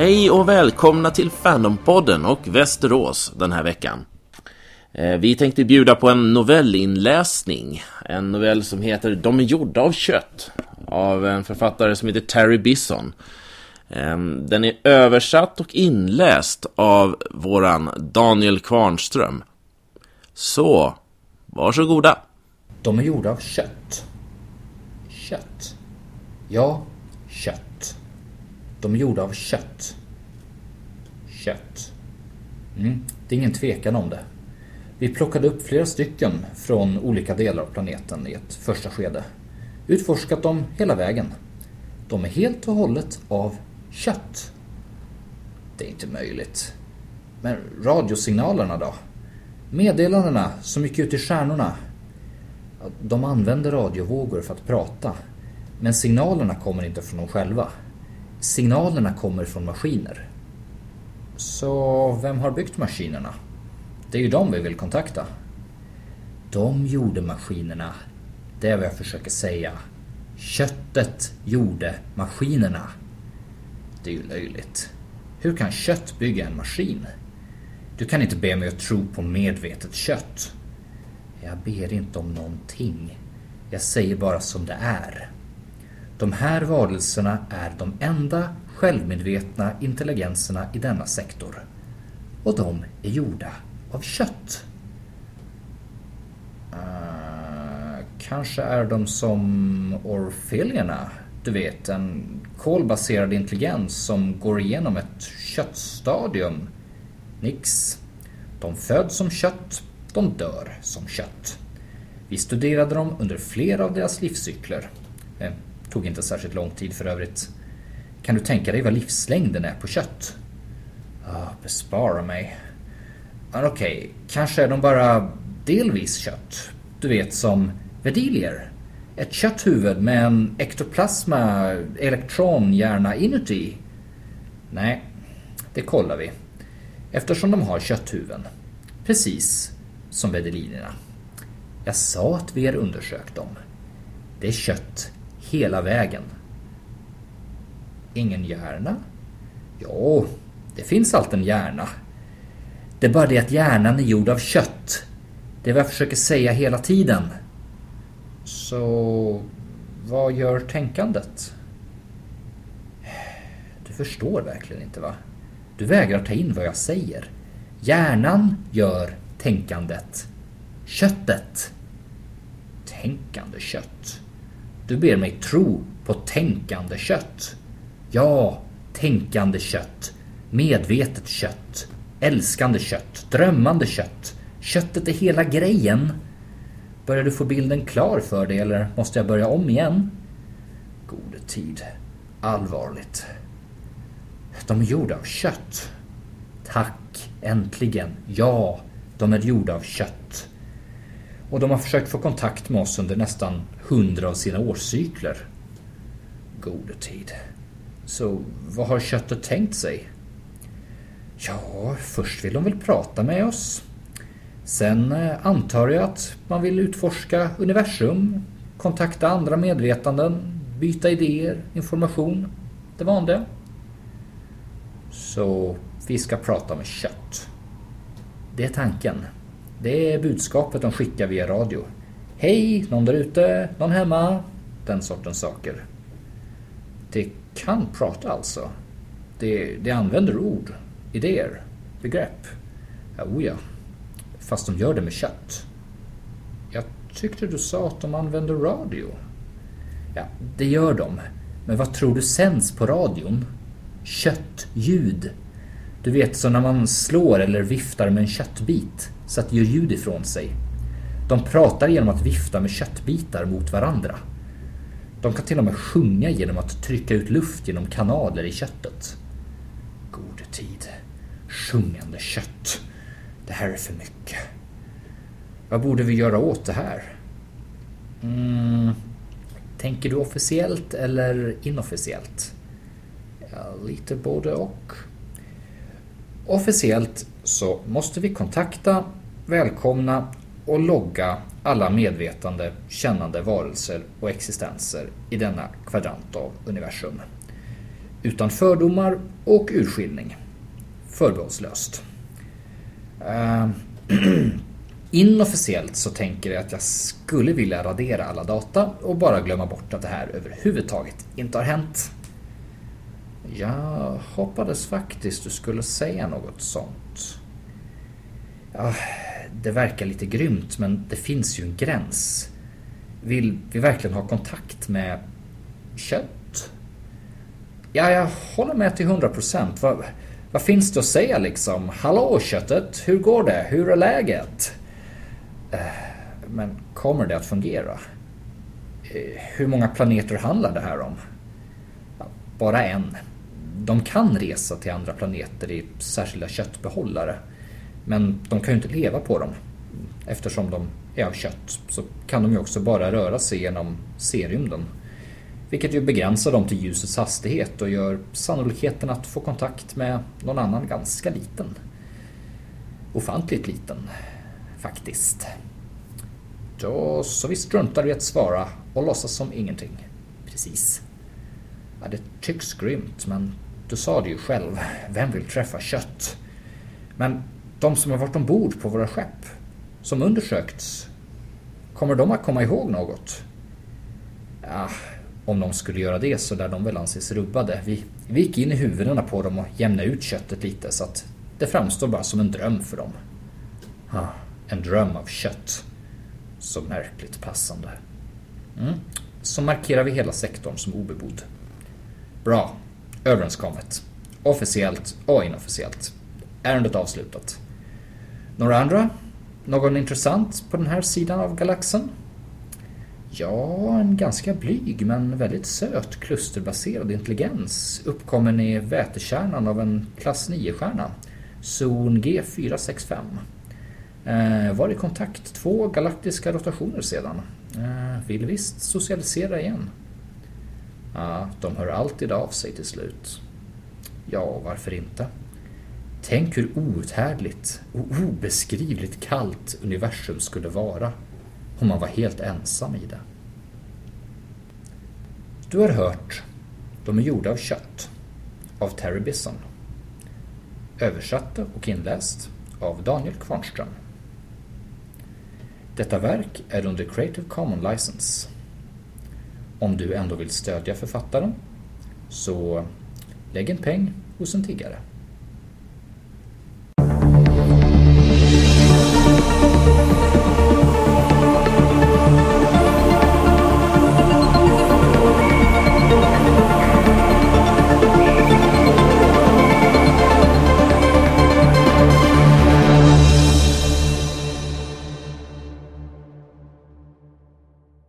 Hej och välkomna till Fandompodden och Västerås den här veckan. Eh, vi tänkte bjuda på en novellinläsning. En novell som heter De är gjorda av kött av en författare som heter Terry Bisson. Ehm, den är översatt och inläst av våran Daniel Kvarnström. Så, varsågoda. De är gjorda av kött. Kött. Ja, kött. De är gjorda av kött. Kött. Mm, det är ingen tvekan om det. Vi plockade upp flera stycken från olika delar av planeten i ett första skede. Utforskat dem hela vägen. De är helt och hållet av kött. Det är inte möjligt. Men radiosignalerna då? Meddelandena som gick ut i stjärnorna? De använder radiovågor för att prata. Men signalerna kommer inte från dem själva. Signalerna kommer från maskiner. Så vem har byggt maskinerna? Det är ju dem vi vill kontakta. De gjorde maskinerna. Det är vad jag försöker säga. Köttet gjorde maskinerna. Det är ju löjligt. Hur kan kött bygga en maskin? Du kan inte be mig att tro på medvetet kött. Jag ber inte om någonting. Jag säger bara som det är. De här varelserna är de enda självmedvetna intelligenserna i denna sektor. Och de är gjorda av kött. Uh, kanske är de som orfilierna. Du vet, en kolbaserad intelligens som går igenom ett köttstadium. Nix. De föds som kött, de dör som kött. Vi studerade dem under flera av deras livscykler. Eh, Tog inte särskilt lång tid för övrigt. Kan du tänka dig vad livslängden är på kött? Ah, bespara mig. Men okej, okay, kanske är de bara delvis kött. Du vet som verdilier. Ett kötthuvud med en ektoplasma elektronhjärna inuti. Nej, det kollar vi. Eftersom de har kötthuvuden. Precis som vedelinierna. Jag sa att vi har undersökt dem. Det är kött hela vägen. Ingen hjärna? Jo, det finns allt en hjärna. Det är bara det att hjärnan är gjord av kött. Det är vad jag försöker säga hela tiden. Så vad gör tänkandet? Du förstår verkligen inte va? Du vägrar ta in vad jag säger. Hjärnan gör tänkandet. Köttet. Tänkande kött. Du ber mig tro på tänkande kött. Ja, tänkande kött. Medvetet kött. Älskande kött. Drömmande kött. Köttet är hela grejen. Börjar du få bilden klar för dig eller måste jag börja om igen? Gode tid. Allvarligt. De är gjorda av kött. Tack, äntligen. Ja, de är gjorda av kött. Och de har försökt få kontakt med oss under nästan hundra av sina årscykler. Gode tid. Så vad har köttet tänkt sig? Ja, först vill de väl prata med oss. Sen eh, antar jag att man vill utforska universum, kontakta andra medvetanden, byta idéer, information. Det vanliga. Så vi ska prata med kött. Det är tanken. Det är budskapet de skickar via radio. Hej, någon där ute? Någon hemma? Den sortens saker. Det kan prata alltså. Det, det använder ord, idéer, begrepp. Oh ja. Fast de gör det med kött. Jag tyckte du sa att de använder radio. Ja, det gör de. Men vad tror du sänds på radion? Köttljud. Du vet, så när man slår eller viftar med en köttbit så att det gör ljud ifrån sig. De pratar genom att vifta med köttbitar mot varandra. De kan till och med sjunga genom att trycka ut luft genom kanaler i köttet. Gode tid. Sjungande kött. Det här är för mycket. Vad borde vi göra åt det här? Mm, tänker du officiellt eller inofficiellt? Ja, lite både och. Officiellt så måste vi kontakta, välkomna och logga alla medvetande, kännande varelser och existenser i denna kvadrant av universum. Utan fördomar och urskiljning. Förbehållslöst. Uh, inofficiellt så tänker jag att jag skulle vilja radera alla data och bara glömma bort att det här överhuvudtaget inte har hänt. Jag hoppades faktiskt du skulle säga något sånt. Ja, det verkar lite grymt men det finns ju en gräns. Vill vi verkligen ha kontakt med kött? Ja, jag håller med till 100 procent. Vad, vad finns det att säga liksom? Hallå köttet, hur går det? Hur är läget? Eh, men kommer det att fungera? Eh, hur många planeter handlar det här om? Bara en. De kan resa till andra planeter i särskilda köttbehållare. Men de kan ju inte leva på dem. Eftersom de är av kött så kan de ju också bara röra sig genom serymden. Vilket ju begränsar dem till ljusets hastighet och gör sannolikheten att få kontakt med någon annan ganska liten. Ofantligt liten, faktiskt. Då, så vi struntar i att svara och låtsas som ingenting. Precis. Ja, det tycks grymt, men du sa det ju själv. Vem vill träffa kött? Men de som har varit ombord på våra skepp, som undersökts, kommer de att komma ihåg något? Ja, om de skulle göra det så lär de väl anses rubbade. Vi, vi gick in i huvudena på dem och jämnade ut köttet lite så att det framstår bara som en dröm för dem. Ah, en dröm av kött. Så märkligt passande. Mm. Så markerar vi hela sektorn som obebodd. Bra. Överenskommet. Officiellt och inofficiellt. Ärendet avslutat. Några andra? Någon intressant på den här sidan av galaxen? Ja, en ganska blyg men väldigt söt klusterbaserad intelligens uppkommen i vätekärnan av en klass 9-stjärna. Zon G465. Eh, var i kontakt två galaktiska rotationer sedan. Eh, vill visst socialisera igen. Ja, de hör alltid av sig till slut. Ja, varför inte? Tänk hur outhärdligt och obeskrivligt kallt universum skulle vara om man var helt ensam i det. Du har hört De är gjorda av kött av Terry Bisson. Översatt och inläst av Daniel Kvarnström. Detta verk är under Creative Commons License. Om du ändå vill stödja författaren så lägg en peng hos en tiggare.